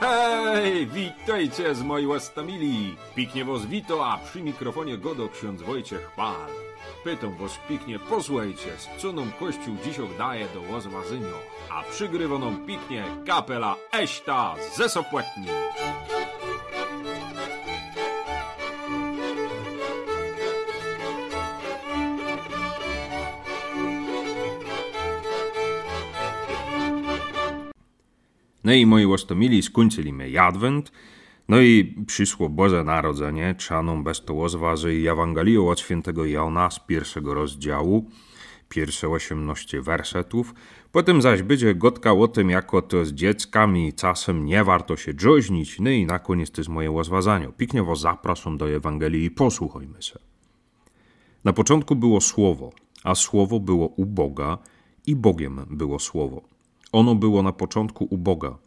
Hej, witajcie z mojej łastamili. Piknie was wito, a przy mikrofonie godo ksiądz Wojciech Pal. Pytam was piknie, posłuchajcie, z co nam Kościół dziś daje do łozwazynio. A przygrywoną piknie kapela Eśta ze Sopłetni. No i moi łostomili skończyliśmy adwent, no i przyszło Boże Narodzenie, czaną bez to łozważy i Ewangelią od świętego Jana z pierwszego rozdziału, pierwsze 18 wersetów. Potem zaś będzie gotka o tym, jako to z dzieckami czasem nie warto się dżoźnić. No i na koniec to jest moje łozwazanie. Piknie was zapraszam do Ewangelii i posłuchajmy się. Na początku było Słowo, a Słowo było u Boga i Bogiem było Słowo. Ono było na początku u Boga.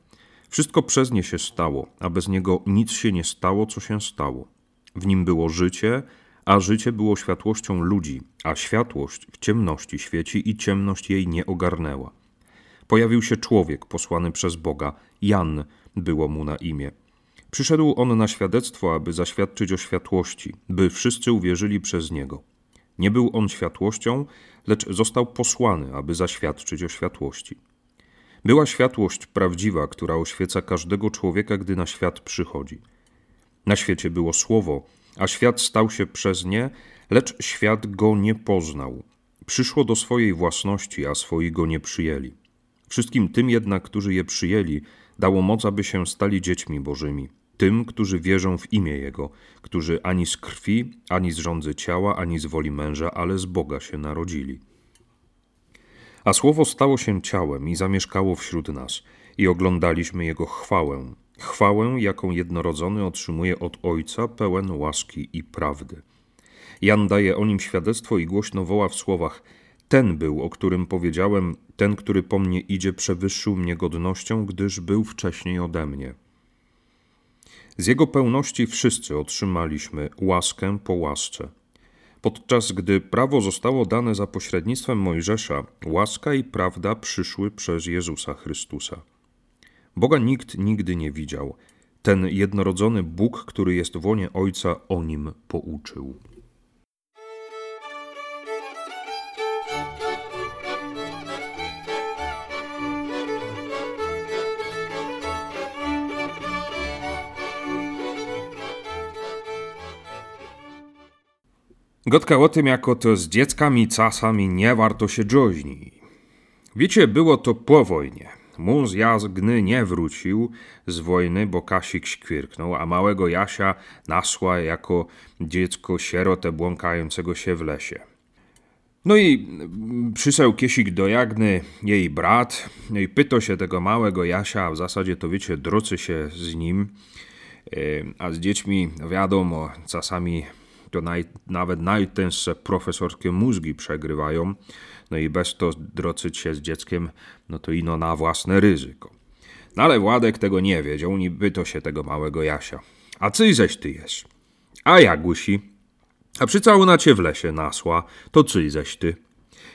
Wszystko przez nie się stało, a bez niego nic się nie stało, co się stało. W nim było życie, a życie było światłością ludzi, a światłość w ciemności świeci i ciemność jej nie ogarnęła. Pojawił się człowiek posłany przez Boga, Jan było mu na imię. Przyszedł on na świadectwo, aby zaświadczyć o światłości, by wszyscy uwierzyli przez niego. Nie był on światłością, lecz został posłany, aby zaświadczyć o światłości. Była światłość prawdziwa, która oświeca każdego człowieka, gdy na świat przychodzi. Na świecie było słowo, a świat stał się przez nie, lecz świat go nie poznał. Przyszło do swojej własności, a swoi go nie przyjęli. Wszystkim tym jednak, którzy je przyjęli, dało moc, aby się stali dziećmi Bożymi. Tym, którzy wierzą w imię Jego, którzy ani z krwi, ani z rządzy ciała, ani z woli męża, ale z Boga się narodzili. A słowo stało się ciałem i zamieszkało wśród nas, i oglądaliśmy jego chwałę. Chwałę, jaką jednorodzony otrzymuje od Ojca, pełen łaski i prawdy. Jan daje o nim świadectwo i głośno woła w słowach: Ten był, o którym powiedziałem, ten, który po mnie idzie, przewyższył mnie godnością, gdyż był wcześniej ode mnie. Z jego pełności wszyscy otrzymaliśmy łaskę po łasce. Podczas gdy prawo zostało dane za pośrednictwem Mojżesza, łaska i prawda przyszły przez Jezusa Chrystusa. Boga nikt nigdy nie widział. Ten jednorodzony Bóg, który jest w łonie Ojca, o nim pouczył. Gotka o tym, jako to z dzieckami czasami nie warto się dżoźni. Wiecie, było to po wojnie. Mąż Jazgny nie wrócił z wojny, bo Kasik śkwirknął, a małego Jasia nasła jako dziecko sierotę błąkającego się w lesie. No i przysłał Kiesik do Jagny jej brat, no i pytał się tego małego Jasia, a w zasadzie to wiecie, drocy się z nim, e, a z dziećmi wiadomo, czasami to naj, nawet najtęższe profesorskie mózgi przegrywają, no i bez to drocyć się z dzieckiem, no to ino na własne ryzyko. No ale Władek tego nie wiedział, ni pyto się tego małego Jasia. A cyj ześ ty jest? A ja gusi. A przycałuna cię w lesie nasła, to cyj ześ ty?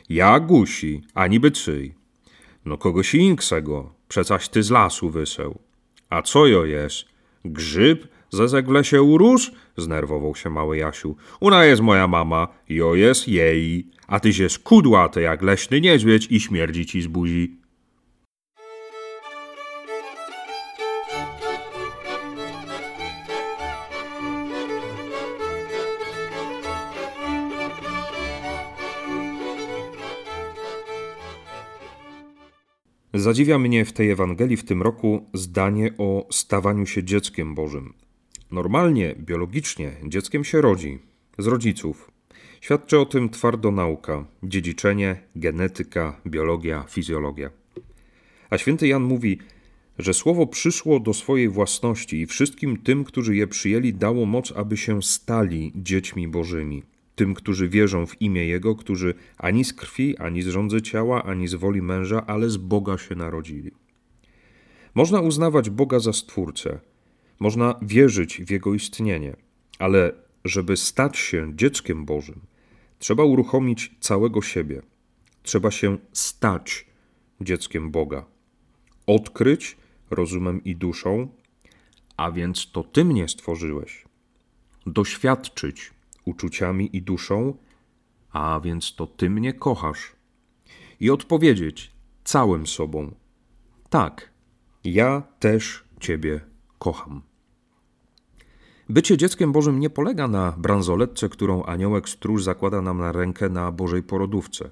Ja gusi, a niby cyj. No kogoś inksego, przecaś ty z lasu wyseł. A co jo jest? Grzyb Zezek w lesie urósł? Znerwował się mały Jasiu. Una jest moja mama, jo jest jej. A ty się skudłaty jak leśny niedźwiedź i śmierdzi ci z buzi. Zadziwia mnie w tej Ewangelii w tym roku zdanie o stawaniu się dzieckiem Bożym. Normalnie, biologicznie, dzieckiem się rodzi z rodziców. Świadczy o tym twardo nauka, dziedziczenie, genetyka, biologia, fizjologia. A święty Jan mówi, że słowo przyszło do swojej własności i wszystkim tym, którzy je przyjęli, dało moc, aby się stali dziećmi Bożymi. Tym, którzy wierzą w imię Jego, którzy ani z krwi, ani z rządzy ciała, ani z woli męża, ale z Boga się narodzili. Można uznawać Boga za Stwórcę, można wierzyć w Jego istnienie, ale żeby stać się dzieckiem Bożym, trzeba uruchomić całego siebie. Trzeba się stać dzieckiem Boga. Odkryć, rozumem i duszą, a więc to Ty mnie stworzyłeś. Doświadczyć uczuciami i duszą, a więc to Ty mnie kochasz. I odpowiedzieć całym sobą: Tak, ja też Ciebie kocham. Bycie dzieckiem Bożym nie polega na bransoletce, którą aniołek stróż zakłada nam na rękę na Bożej porodówce.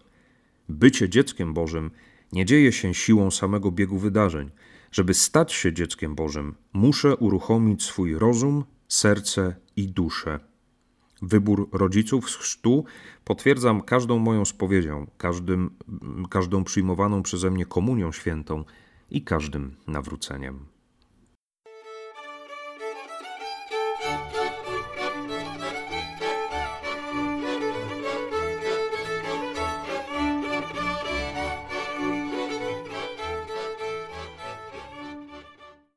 Bycie dzieckiem Bożym nie dzieje się siłą samego biegu wydarzeń. Żeby stać się dzieckiem Bożym, muszę uruchomić swój rozum, serce i duszę. Wybór rodziców z chrztu potwierdzam każdą moją spowiedzią, każdym, każdą przyjmowaną przeze mnie komunią świętą i każdym nawróceniem.